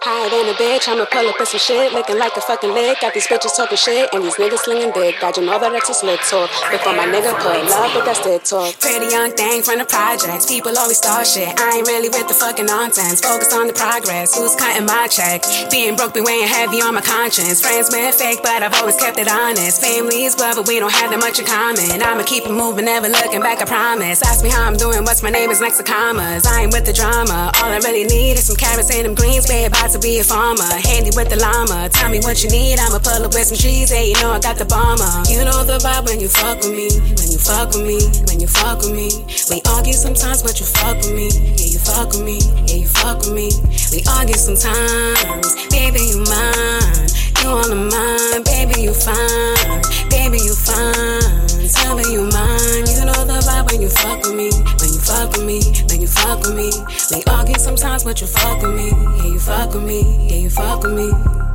Higher than a bitch, I'ma pull up with some shit, looking like a fucking lick. Got these bitches talking shit, and these niggas slinging dick. God, you know that X is slick talk. Before my nigga put love, but that's stick talk. Pretty young thing from the projects, people always start shit. I ain't really with the fucking nonsense. Focus on the progress, who's cutting my check? Being broke, be weighing heavy on my conscience. Friends been fake, but I've always kept it honest. Family is blood, but we don't have that much in common. I'ma keep it moving, never looking back, I promise. Ask me how I'm doing, what's my name is next to commas. I ain't with the drama, all I really need is some carrots and them greens, babe. About to be a farmer, handy with the llama. Tell me what you need, I'ma pull up with some cheese. Hey, you know I got the bomber. You know the vibe when you fuck with me, when you fuck with me, when you fuck with me. We argue sometimes, but you fuck with me. Yeah, you fuck with me, yeah, you fuck with me. We argue sometimes, baby, you mine. You on the mind, baby, you fine, baby, you fine. Tell me you mine. You know the vibe when you fuck with me, when you fuck with me, when you fuck with me. We argue sometimes, but you fuck with me. Yeah, fuck with me. Yeah, you fuck with me.